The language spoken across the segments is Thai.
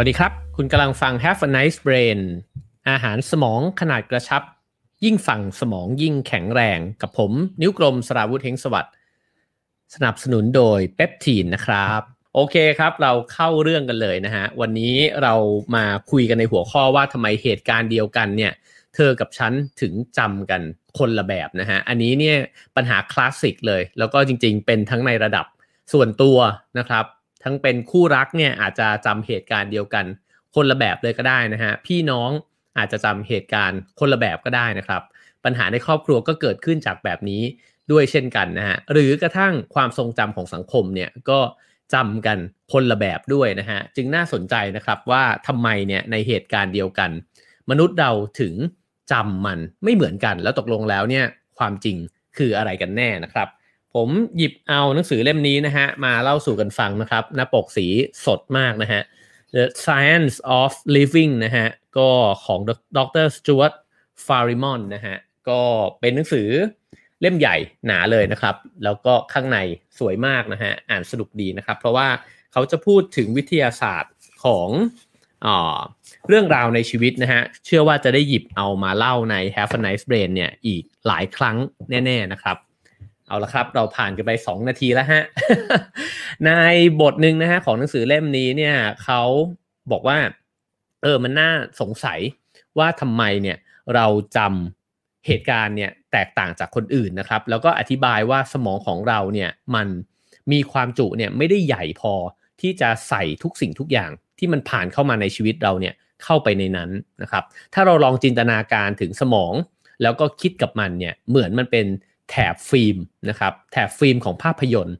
วัสดีครับ คุณกำลังฟัง Have a Nice Brain อาหารสมองขนาดกระชับ ยิ่งฟังสมองยิ่งแข็งแรง กับผม นิ้วกลมสราวุธเฮงสวัสดิ์สนับสนุนโดยเปปทีนนะครับ โอเคครับ เราเข้าเรื่องกันเลยนะฮะ วันนี้เรามาคุยกันในหัวข้อว่าทำไมเหตุการณ์เดียวกันเนี่ย เธอกับฉันถึงจำกันคนละแบบนะฮะ อันนี้เนี่ยปัญหาคลาสสิกเลย แล้วก็จริงๆ เป็นทั้งในระดับส่วนตัวนะครับ ทั้งเป็นคู่รักเนี่ยอาจจะจำเหตุการณ์เดียวกัน คนละแบบเลยก็ได้นะฮะพี่น้องอาจจะจำเหตุการณ์คนละแบบก็ได้นะครับ ปัญหาในครอบครัวก็เกิดขึ้นจากแบบนี้ด้วยเช่นกันนะฮะหรือกระทั่งความทรงจำของสังคมเนี่ยก็จำกันคนละแบบด้วยนะฮะจึงน่าสนใจนะครับว่าทำไมเนี่ยในเหตุการณ์เดียวกัน มนุษย์เราถึงจำมันไม่เหมือนกัน แล้วตกลงแล้วเนี่ยความจริงคืออะไรกันแน่นะครับ ผมหยิบเอาหนังสือเล่มนี้นะฮะ มาเล่าสู่กันฟังนะครับ หน้าปกสีสดมากนะฮะ The Science of Living นะฮะ ก็ของดรสจวตฟาริมอนนะฮะ ก็เป็นหนังสือเล่มใหญ่หนาเลยนะครับ แล้วก็ข้างในสวยมากนะฮะ อ่านสนุกดีนะครับ เพราะว่าเขาจะพูดถึงวิทยาศาสตร์ของอเรื่องราวในชีวิตนะฮะ เชื่อว่าจะได้หยิบเอามาเล่าใน Have a Nice Brain เนี่ยอีกหลายครั้งแน่ ๆ นะครับ เอาละครับ เราผ่านกันไป 2 นาทีแล้วฮะ ในบทหนึ่งนะฮะของหนังสือเล่มนี้เนี่ยเขาบอกว่า เออมันน่าสงสัยว่าทำไมเนี่ยเราจำเหตุการณ์เนี่ยแตกต่างจากคนอื่นนะครับ แล้วก็อธิบายว่าสมองของเราเนี่ยมันมีความจุเนี่ยไม่ได้ใหญ่พอที่จะใส่ทุกสิ่งทุกอย่างที่มันผ่านเข้ามาในชีวิตเราเนี่ยเข้าไปในนั้นนะครับ ถ้าเราลองจินตนาการถึงสมอง แล้วก็คิดกับมันเนี่ยเหมือนมันเป็น แถบฟิล์มนะครับแถบฟิล์มของภาพยนตร์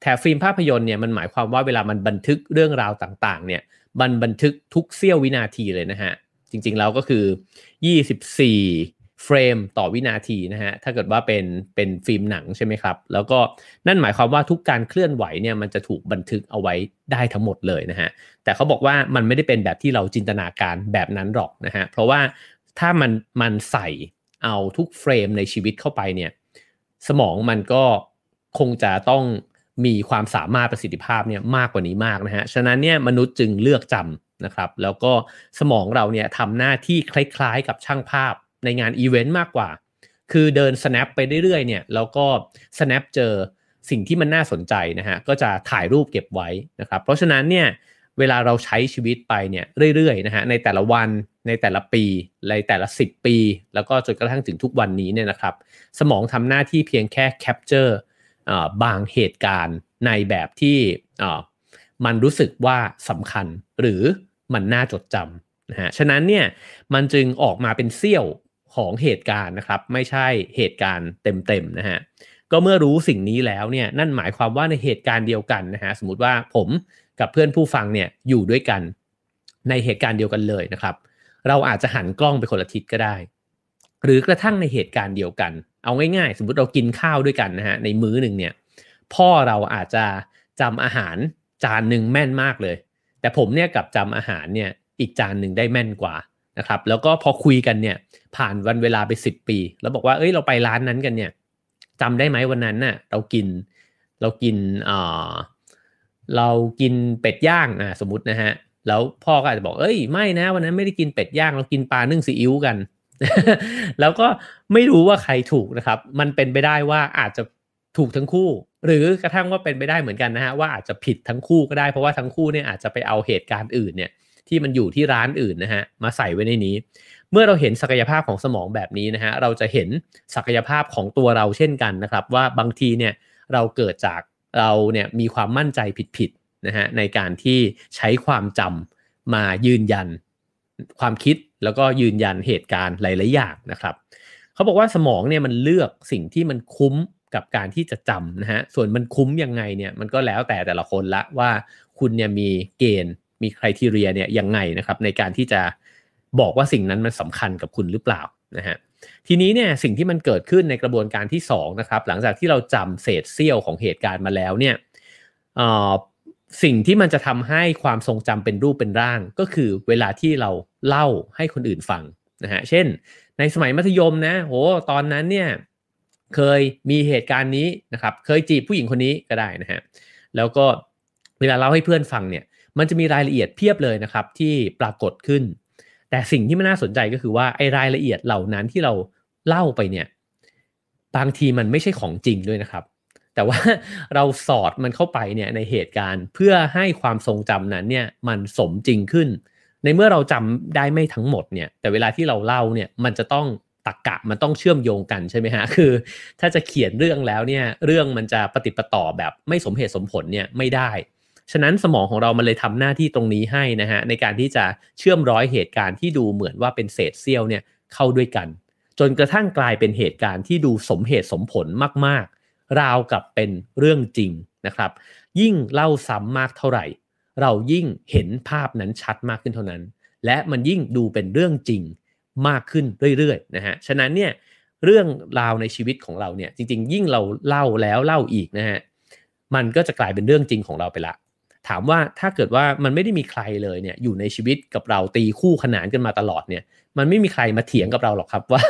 แถบฟิล์มภาพยนตร์เนี่ยมันหมายความว่าเวลามันบันทึกเรื่องราวต่างๆเนี่ยมันบันทึกทุกเสี้ยววินาทีเลยนะฮะจริงๆแล้วก็คือ 24 เฟรมต่อวินาทีนะฮะถ้าเกิดว่าเป็นเป็นฟิล์มหนังใช่ไหมครับ แล้วก็นั่นหมายความว่าทุกการเคลื่อนไหวเนี่ยมันจะถูกบันทึกเอาไว้ได้ทั้งหมดเลยนะฮะแต่เขาบอกว่ามันไม่ได้เป็นแบบที่เราจินตนาการแบบนั้นหรอกนะฮะเพราะว่าถ้ามันมันใส่เอาทุกเฟรมในชีวิตเข้าไปเนี่ย สมองมันก็คงจะต้องมีความสามารถประสิทธิภาพเนี่ยมากกว่านี้มากนะฮะ ฉะนั้นเนี่ยมนุษย์จึงเลือกจำนะครับ แล้วก็สมองเราเนี่ยทำหน้าที่คล้ายๆ กับช่างภาพในงานอีเวนต์มากกว่า คือเดิน snap ไปเรื่อยๆเนี่ยแล้วก็ snap เจอสิ่งที่มันน่าสนใจนะฮะก็จะถ่ายรูปเก็บไว้นะครับ เพราะฉะนั้นเนี่ย เวลาเราใช้ชีวิตไปเนี่ยเรื่อยๆนะฮะในแต่ละวันในแต่ละปีในแต่ละ 10 ปี แล้วก็จนกระทั่งถึงทุกวันนี้เนี่ยนะครับ สมองทำหน้าที่เพียงแค่ capture บางเหตุการณ์ในแบบที่มันรู้สึกว่าสำคัญหรือมันน่าจดจำนะฮะฉะนั้นเนี่ยมันจึงออกมาเป็นเสี้ยวของเหตุการณ์นะครับ ไม่ใช่เหตุการณ์เต็มๆนะฮะก็เมื่อรู้สิ่งนี้แล้วเนี่ยนั่นหมายความว่าในเหตุการณ์เดียวกันนะฮะสมมติว่าผม กับเพื่อนผู้ฟังเนี่ยอยู่ด้วยกันในเหตุการณ์เดียวกันเลยนะครับ เราอาจจะหันกล้องไปคนละทิศก็ได้ หรือกระทั่งในเหตุการณ์เดียวกัน เอาง่ายๆ สมมติเรากินข้าวด้วยกันนะฮะในมื้อหนึ่งเนี่ยพ่อเราอาจจะจำอาหารจานหนึ่งแม่นมากเลย แต่ผมเนี่ยกับจำอาหารเนี่ยอีกจานหนึ่งได้แม่นกว่านะครับแล้วก็พอคุยกันเนี่ยผ่านวันเวลาไปสิบปี แล้วบอกว่าเอ้ยเราไปร้านนั้นกันเนี่ยจำได้ไหมวันนั้นน่ะเรากินเรากินอ่า เรากินเป็ดย่างอ่าสมมตินะฮะแล้วพ่อก็อาจจะบอกเอ้ยไม่นะ วันนั้นไม่ได้กินเป็ดย่างเรากินปลานึ่งซีอิ๊วกัน แล้วก็ไม่รู้ว่าใครถูกนะครับ มันเป็นไปได้ว่าอาจจะถูกทั้งคู่ หรือกระทั่งว่าเป็นไปได้เหมือนกันนะฮะว่าอาจจะผิดทั้งคู่ก็ได้เพราะว่าทั้งคู่เนี่ยอาจจะไปเอาเหตุการณ์อื่นเนี่ยที่มันอยู่ที่ร้านอื่นนะฮะมาใส่ไว้ในนี้ เมื่อเราเห็นศักยภาพของสมองแบบนี้นะฮะเราจะเห็นศักยภาพของตัวเราเช่นกันนะครับ ว่าบางทีเนี่ยเราเกิดจาก เราเนี่ยมีความมั่นใจผิดๆนะฮะในการที่ใช้ความจำมายืนยันความคิดแล้วก็ยืนยันเหตุการณ์หลายๆอย่างนะครับเขาบอกว่าสมองเนี่ยมันเลือกสิ่งที่มันคุ้มกับการที่จะจำนะฮะส่วนมันคุ้มยังไงเนี่ยมันก็แล้วแต่แต่ละคนละว่าคุณเนี่ยมีเกณฑ์มีคุณทีเรียเนี่ยยังไงนะครับในการที่จะบอกว่าสิ่งนั้นมันสำคัญกับคุณหรือเปล่านะฮะ ทีนี้เนี่ยสิ่งที่มันเกิดขึ้นในกระบวนการที่2นะครับหลังจากที่เราจำเศษเสี้ยวของเหตุการณ์มาแล้วเนี่ยสิ่งที่มันจะทำให้ความทรงจำเป็นรูปเป็นร่าง ก็คือเวลาที่เราเล่าให้คนอื่นฟังนะฮะเช่น ในสมัยมัธยมนะโหตอนนั้นเนี่ยเคยมีเหตุการณ์นี้นะครับเคยจีบผู้หญิงคนนี้ก็ได้นะฮะแล้วก็เวลาเล่าให้เพื่อนฟังเนี่ยมันจะมีรายละเอียดเพียบเลยนะครับที่ปรากฏขึ้น แต่สิ่งที่มันน่าสนใจก็คือว่าไอ้รายละเอียดเหล่านั้นที่เราเล่าไปเนี่ย บางทีมันไม่ใช่ของจริงด้วยนะครับ แต่ว่าเราสอดมันเข้าไปเนี่ยในเหตุการณ์เพื่อให้ความทรงจำนั้นเนี่ยมันสมจริงขึ้น ในเมื่อเราจำได้ไม่ทั้งหมดเนี่ยแต่เวลาที่เราเล่าเนี่ยมันจะต้องตักกะมันต้องเชื่อมโยงกันใช่ไหมฮะ คือ ถ้าจะเขียนเรื่องแล้วเนี่ย เรื่องมันจะปฏิปต่อแบบไม่สมเหตุสมผลเนี่ยไม่ได้ ฉะนั้นสมองของเรามันเลยทำหน้าที่ตรงนี้ให้นะฮะในการที่จะเชื่อมร้อยเหตุการณ์ที่ดูเหมือนว่าเป็นเศษเสี้ยวเนี่ยเข้าด้วยกัน จนกระทั่งกลายเป็นเหตุการณ์ที่ดูสมเหตุสมผลมากๆ ราวกับเป็นเรื่องจริงนะครับ ยิ่งเล่าซ้ำมากเท่าไหร่ เรายิ่งเห็นภาพนั้นชัดมากขึ้นเท่านั้น และมันยิ่งดูเป็นเรื่องจริงมากขึ้นเรื่อยๆนะฮะฉะนั้นเนี่ยเรื่องราวในชีวิตของเราเนี่ยจริงๆ ยิ่งเราเล่าแล้วเล่าอีกนะฮะมันก็จะกลายเป็นเรื่องจริงของเราไปละ ถามว่าถ้าเกิดว่ามันไม่ได้มีใครเลยเนี่ยอยู่ในชีวิตกับเราตีคู่ขนานกันมาตลอดเนี่ย มันไม่มีใครมาเถียงกับเราหรอกครับว่า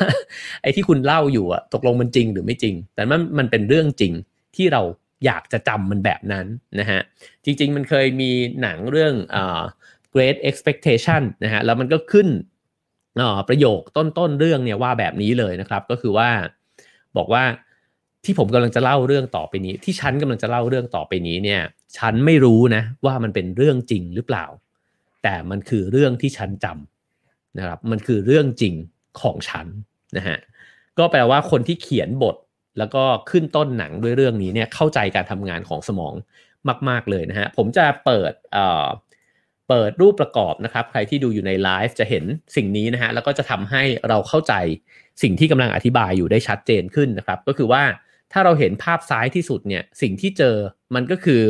ไอ้ที่คุณเล่าอยู่อะตกลงมันจริงหรือไม่จริง แต่มันมันเป็นเรื่องจริงที่เราอยากจะจำมันแบบนั้นนะฮะจริง ๆ มันเคยมีหนังเรื่องอ่า Great Expectation นะฮะแล้วมันก็ขึ้นประโยคต้นๆเรื่องเนี่ยว่าแบบนี้เลยนะครับ ก็คือว่าบอกว่า ที่ผมกำลังจะเล่าเรื่องต่อไปนี้ ที่ฉันกำลังจะเล่าเรื่องต่อไปนี้เนี่ย ฉันไม่รู้นะ ว่ามันเป็นเรื่องจริงหรือเปล่า แต่มันคือเรื่องที่ฉันจำนะครับ มันคือเรื่องจริงของฉันนะฮะก็แปลว่าคนที่เขียนบทแล้วก็ขึ้นต้นหนังด้วยเรื่องนี้เนี่ยเข้าใจการทำงานของสมองมาก ๆเลยนะฮะผมจะเปิดเอ่อเปิดรูปประกอบนะครับ ใครที่ดูอยู่ในไลฟ์จะเห็นสิ่งนี้นะฮะแล้วก็จะทำให้เราเข้าใจสิ่งที่กำลังอธิบายอยู่ได้ชัดเจนขึ้นนะครับ ก็คือว่า ถ้าเราเห็นภาพซ้ายที่สุดเนี่ยสิ่งที่เจอมันก็คือ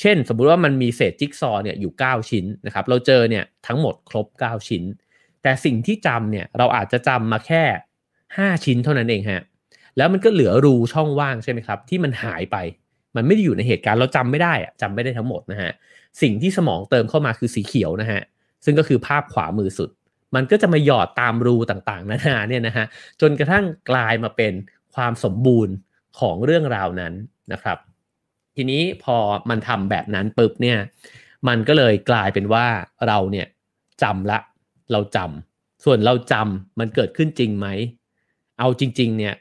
เช่น สมมุติว่ามันมีเศษจิ๊กซอเนี่ยอยู่ 9 ชิ้นนะครับเราเจอเนี่ยทั้งหมดครบ 9 ชิ้น แต่สิ่งที่จำเนี่ยเราอาจจะจำมาแค่ 5 ชิ้นเท่านั้นเองฮะแล้วมันก็เหลือรูช่องว่างใช่ไหมครับ ที่มันหายไปมันไม่ได้อยู่ในเหตุการณ์เราจำไม่ได้อะจำไม่ได้ทั้งหมดนะฮะสิ่งที่สมองเติมเข้ามาคือสีเขียวนะฮะซึ่งก็คือภาพขวามือสุด มันก็จะมาหยอดตามรูต่างๆนานาเนี่ยนะฮะจนกระทั่งกลายมาเป็นความสมบูรณ์ ของเรื่องราวนั้นนะครับ ทีนี้พอมันทำแบบนั้นปุ๊บเนี่ยมันก็เลยกลายเป็นว่าเราเนี่ยจำละเราจำส่วนเราจำมันเกิดขึ้นจริงไหมเอาจริง ๆ เนี่ย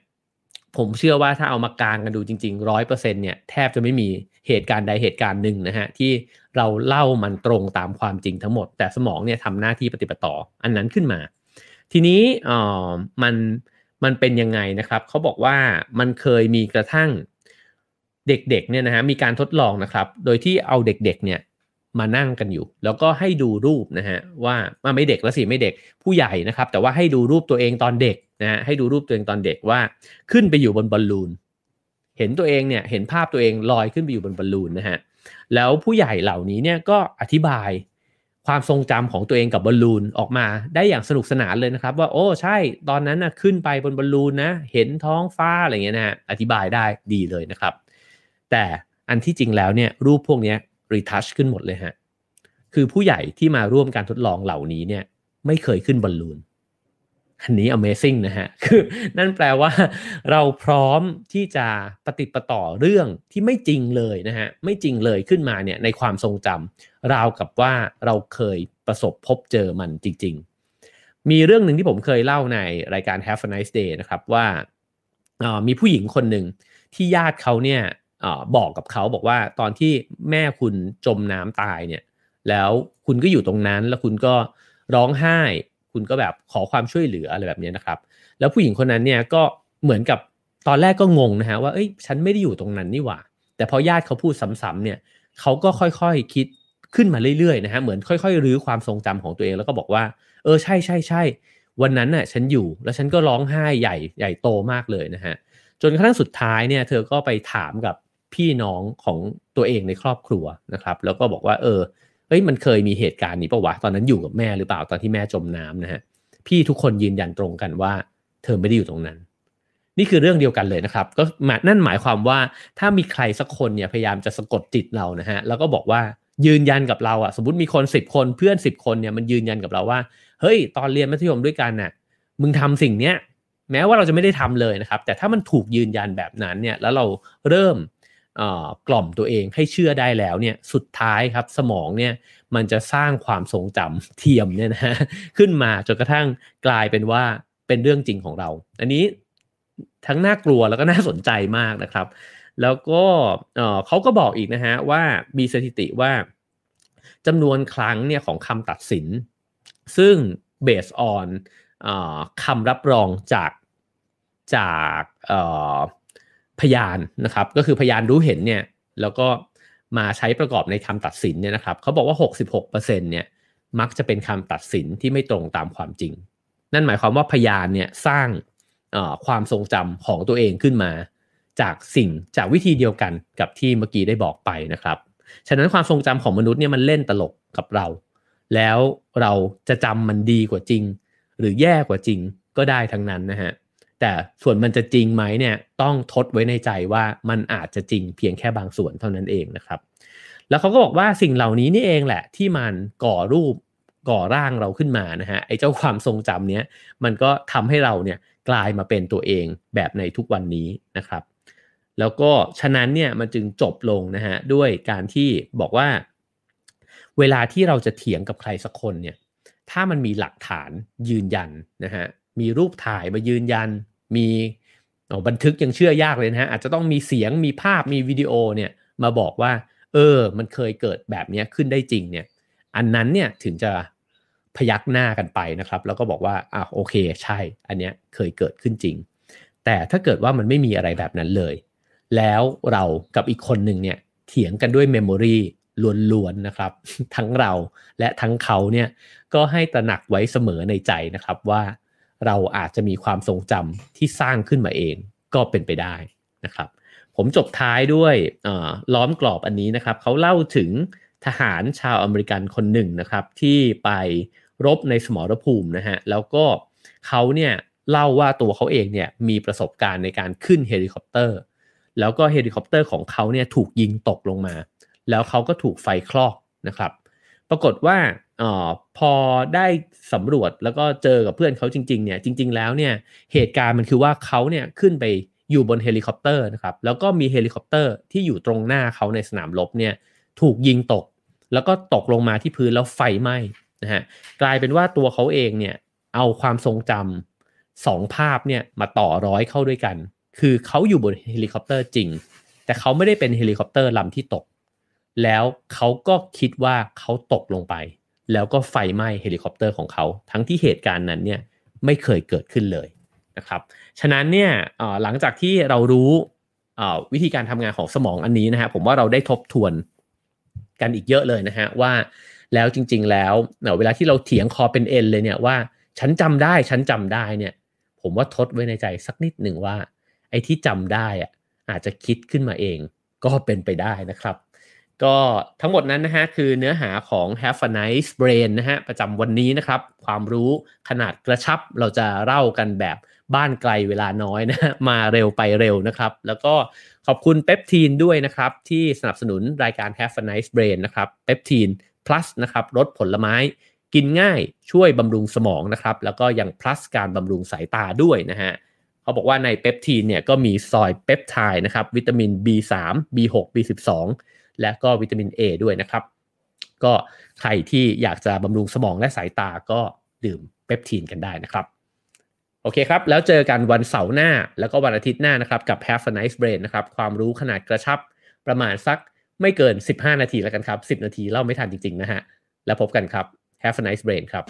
ผมเชื่อว่าถ้าเอามากางกันดูจริงๆร้อยเปอร์เซ็นเนี่ยแทบจะไม่มีเหตุการณ์ใดเหตุการณ์หนึ่งนะฮะที่เราเล่ามันตรงตามความจริงทั้งหมด แต่สมองเนี่ยทำหน้าที่ปฏิบัติต่ออันนั้นขึ้นมา ทีนี้อ่อมัน มันเป็นยังไงนะครับเขาบอกว่ามันเคยมีกระทั่งเด็กๆเนี่ยนะฮะมีการทดลองนะครับ โดยที่เอาเด็กๆเนี่ยมานั่งกันอยู่ แล้วก็ให้ดูรูปนะฮะว่าไม่เด็กแล้วสิไม่เด็กผู้ใหญ่นะครับ แต่ว่าให้ดูรูปตัวเองตอนเด็กนะฮะให้ดูรูปตัวเองตอนเด็กว่าขึ้นไปอยู่บนบอลลูนเห็นตัวเองเนี่ยเห็นภาพตัวเองลอยขึ้นไปอยู่บนบอลลูนนะฮะแล้วผู้ใหญ่เหล่านี้เนี่ยก็อธิบาย ความทรงจำของตัวเองกับบอลลูนออกมาได้อย่างสนุกสนานเลยนะครับ ว่าโอ้ใช่ตอนนั้นนะขึ้นไปบนบอลลูนนะเห็นท้องฟ้าอะไรเงี้ยนะฮะอธิบายได้ดีเลยนะครับ แต่อันที่จริงแล้วเนี่ยรูปพวกนี้รีทัชขึ้นหมดเลยฮะคือผู้ใหญ่ที่มาร่วมการทดลองเหล่านี้เนี่ยไม่เคยขึ้นบอลลูน อันนี้ Amazing นะฮะ คือนั่นแปลว่าเราพร้อมที่จะปฏิปต่อเรื่องที่ไม่จริงเลยนะฮะ ไม่จริงเลยขึ้นมาเนี่ยในความทรงจำราวกับว่าเราเคยประสบพบเจอมันจริง ๆ มีเรื่องหนึ่งที่ผมเคยเล่าในรายการ Have a nice day นะครับว่ามีผู้หญิงคนหนึ่งที่ญาติเขาเนี่ยบอกกับเขาบอกว่าตอนที่แม่คุณจมน้ำตายเนี่ย แล้วคุณก็อยู่ตรงนั้นแล้วคุณก็ร้องไห้ คุณก็แบบขอความช่วยเหลืออะไรแบบนี้นะครับ แล้วผู้หญิงคนนั้นเนี่ยก็เหมือนกับตอนแรกก็งงนะฮะว่าเอ้ยฉันไม่ได้อยู่ตรงนั้นนี่หว่า แต่พอญาติเขาพูดซ้ำๆเนี่ยเขาก็ค่อยๆคคิดขึ้นมาเรื่อยๆนะฮะเหมือนค่อยๆรื้อความทรงจำของตัวเองแล้วก็บอกว่า เออใช่ใช่ใช่วันนั้นน่ะฉันอยู่แล้วฉันก็ร้องไห้ใหญ่ใหญ่โตมากเลยนะฮะจนกระทั่งสุดท้ายเนี่ยเธอก็ไปถามกับพี่น้องของตัวเองในครอบครัวนะครับ แล้วก็บอกว่าเออ เฮ้ยมันเคยมีเหตุการณ์นี้ปะวะตอนนั้นอยู่กับแม่หรือเปล่าตอนที่แม่จมน้ำนะฮะพี่ทุกคนยืนยันตรงกันว่า เธอไม่ได้อยู่ตรงนั้น นี่คือเรื่องเดียวกันเลยนะครับ ก็นั่นหมายความว่าถ้ามีใครสักคนเนี่ยพยายามจะสะกดจิตเรานะฮะแล้วก็บอกว่ายืนยันกับเราอะสมมติมีคนสิบคนเพื่อนสิบคนเนี่ยมันยืนยันกับเราว่า เฮ้ย ตอนเรียนมัธยมด้วยกันน่ะมึงทำสิ่งเนี้ยแม้ว่าเราจะไม่ได้ทำเลยนะครับ แต่ถ้ามันถูกยืนยันแบบนั้นเนี่ยแล้วเราเริ่ม กล่อมตัวเองให้เชื่อได้แล้วเนี่ยสุดท้ายครับสมองเนี่ยมันจะสร้างความทรงจำเทียมเนี่ยนะขึ้นมาจนกระทั่งกลายเป็นว่าเป็นเรื่องจริงของเรา อันนี้ทั้งน่ากลัวแล้วก็น่าสนใจมากนะครับ แล้วก็เขาก็บอกอีกนะฮะว่ามีสถิติว่าจำนวนครั้งเนี่ยของคำตัดสิน ซึ่งเบสออนคำรับรองจากจาก พยานนะครับ ก็คือพยานรู้เห็นเนี่ยแล้วก็มาใช้ประกอบในคำตัดสินเนี่ยนะครับเขาบอกว่า 66%เนี่ยมักจะเป็นคำตัดสินที่ไม่ตรงตามความจริง นั่นหมายความว่าพยานเนี่ยสร้างความทรงจำของตัวเองขึ้นมา จากสิ่งจากวิธีเดียวกันกับที่เมื่อกี้ได้บอกไปนะครับ ฉะนั้นความทรงจำของมนุษย์เนี่ยมันเล่นตลกกับเรา แล้วเราจะจำมันดีกว่าจริง หรือแย่กว่าจริงก็ได้ทั้งนั้นนะฮะ แต่ส่วนมันจะจริงไหมเนี่ยต้องทดไว้ในใจว่ามันอาจจะจริงเพียงแค่บางส่วนเท่านั้นเองนะครับ แล้วเขาก็บอกว่าสิ่งเหล่านี้นี่เองแหละ ที่มันก่อรูปก่อร่างเราขึ้นมานะฮะไอ้เจ้าความทรงจำเนี้ยมันก็ทำให้เราเนี่ยกลายมาเป็นตัวเองแบบในทุกวันนี้นะครับ แล้วก็ฉะนั้นเนี่ยมันจึงจบลงนะฮะด้วยการที่บอกว่า เวลาที่เราจะเถียงกับใครสักคนเนี่ยถ้ามันมีหลักฐานยืนยันนะฮะมีรูปถ่ายมายืนยัน มีบันทึกยังเชื่อยากเลยนะฮะอาจจะต้องมีเสียงมีภาพมีวิดีโอเนี่ยมาบอกว่า เออ มันเคยเกิดแบบนี้ขึ้นได้จริงเนี่ย อันนั้นเนี่ยถึงจะพยักหน้ากันไปนะครับ แล้วก็บอกว่าอะโอเค ใช่ อันเนี้ยเคยเกิดขึ้นจริง แต่ถ้าเกิดว่ามันไม่มีอะไรแบบนั้นเลย แล้วเรากับอีกคนหนึ่งเนี่ยเถียงกันด้วยเมมโมรีล้วนๆนะครับ ทั้งเราและทั้งเขาเนี่ยก็ให้ตระหนักไว้เสมอในใจนะครับว่า เราอาจจะมีความทรงจำที่สร้างขึ้นมาเองก็เป็นไปได้นะครับ ผมจบท้ายด้วยล้อมกรอบอันนี้นะครับเขาเล่าถึงทหารชาวอเมริกันคนหนึ่งนะครับ ที่ไปรบในสมรภูมินะฮะแล้วก็เขาเนี่ยเล่าว่าตัวเขาเองเนี่ยมีประสบการณ์ในการขึ้นเฮลิคอปเตอร์ แล้วก็เฮลิคอปเตอร์ของเขาเนี่ยถูกยิงตกลงมา แล้วเขาก็ถูกไฟคลอกนะครับ ปรากฏว่าออพอได้สำรวจแล้วก็เจอกับเพื่อนเขาจริงๆเนี่ยจริง ๆ แล้วเนี่ยเหตุการณ์มันคือว่าเขาเนี่ยขึ้นไปอยู่บนเฮลิคอปเตอร์นะครับแล้วก็มีเฮลิคอปเตอร์ที่อยู่ตรงหน้าเขาในสนามรบเนี่ยถูกยิงตก แล้วก็ตกลงมาที่พื้นแล้วไฟไหม้นะฮะกลายเป็นว่าตัวเขาเองเนี่ยเอาความทรงจำสองภาพเนี่ยมาต่อร้อยเข้าด้วยกัน คือเขาอยู่บนเฮลิคอปเตอร์จริง แต่เขาไม่ได้เป็นเฮลิคอปเตอร์ลำที่ตก แล้วเขาก็คิดว่าเขาตกลงไป แล้วก็ไฟไหม้เฮลิคอปเตอร์ของเขา ทั้งที่เหตุการณ์นั้นเนี่ยไม่เคยเกิดขึ้นเลยนะครับ ฉะนั้นเนี่ยหลังจากที่เรารู้วิธีการทำงานของสมองอันนี้นะฮะผมว่าเราได้ทบทวนกันอีกเยอะเลยนะฮะว่าแล้วจริง ๆ แล้วเวลาที่เราเถียงคอเป็นเอ็นเลยเนี่ยว่าฉันจำได้ฉันจำได้เนี่ย ผมว่าทดไว้ในใจสักนิดหนึ่งว่า ไอ้ที่จำได้อะอาจจะคิดขึ้นมาเองก็เป็นไปได้นะครับ ก็ทั้งหมดนั้นนะฮะคือเนื้อหาของ Have a nice brain นะฮะประจำวันนี้นะครับ ความรู้ขนาดกระชับเราจะเล่ากันแบบบ้านไกลเวลาน้อยนะมาเร็วไปเร็วนะครับ แล้วก็ขอบคุณเปปทีนด้วยนะครับ ที่สนับสนุนรายการ Have a nice brain นะครับเปปทีน plus นะครับรสผลไม้กินง่ายช่วยบำรุงสมองนะครับแล้วก็ยัง plus การบำรุงสายตาด้วยนะฮะเขาบอกว่าในเปปทีนเนี่ยก็มีซอยเปปไทด์นะครับวิตามิน B3 B6 B12 และก็วิตามิน A ด้วยนะครับ ก็ใครที่อยากจะบำรุงสมองและสายตาก็ดื่มเปปทีนกันได้นะครับโอเคครับ แล้วเจอกันวันเสาร์หน้าแล้วก็วันอาทิตย์หน้านะครับ กับ Have a nice brain นะครับ ความรู้ขนาดกระชับประมาณสักไม่เกิน 15 นาทีแล้วกันครับ 10 นาทีเล่าไม่ทันจริง ๆ นะฮะ แล้วพบกันครับ Have a nice brain ครับ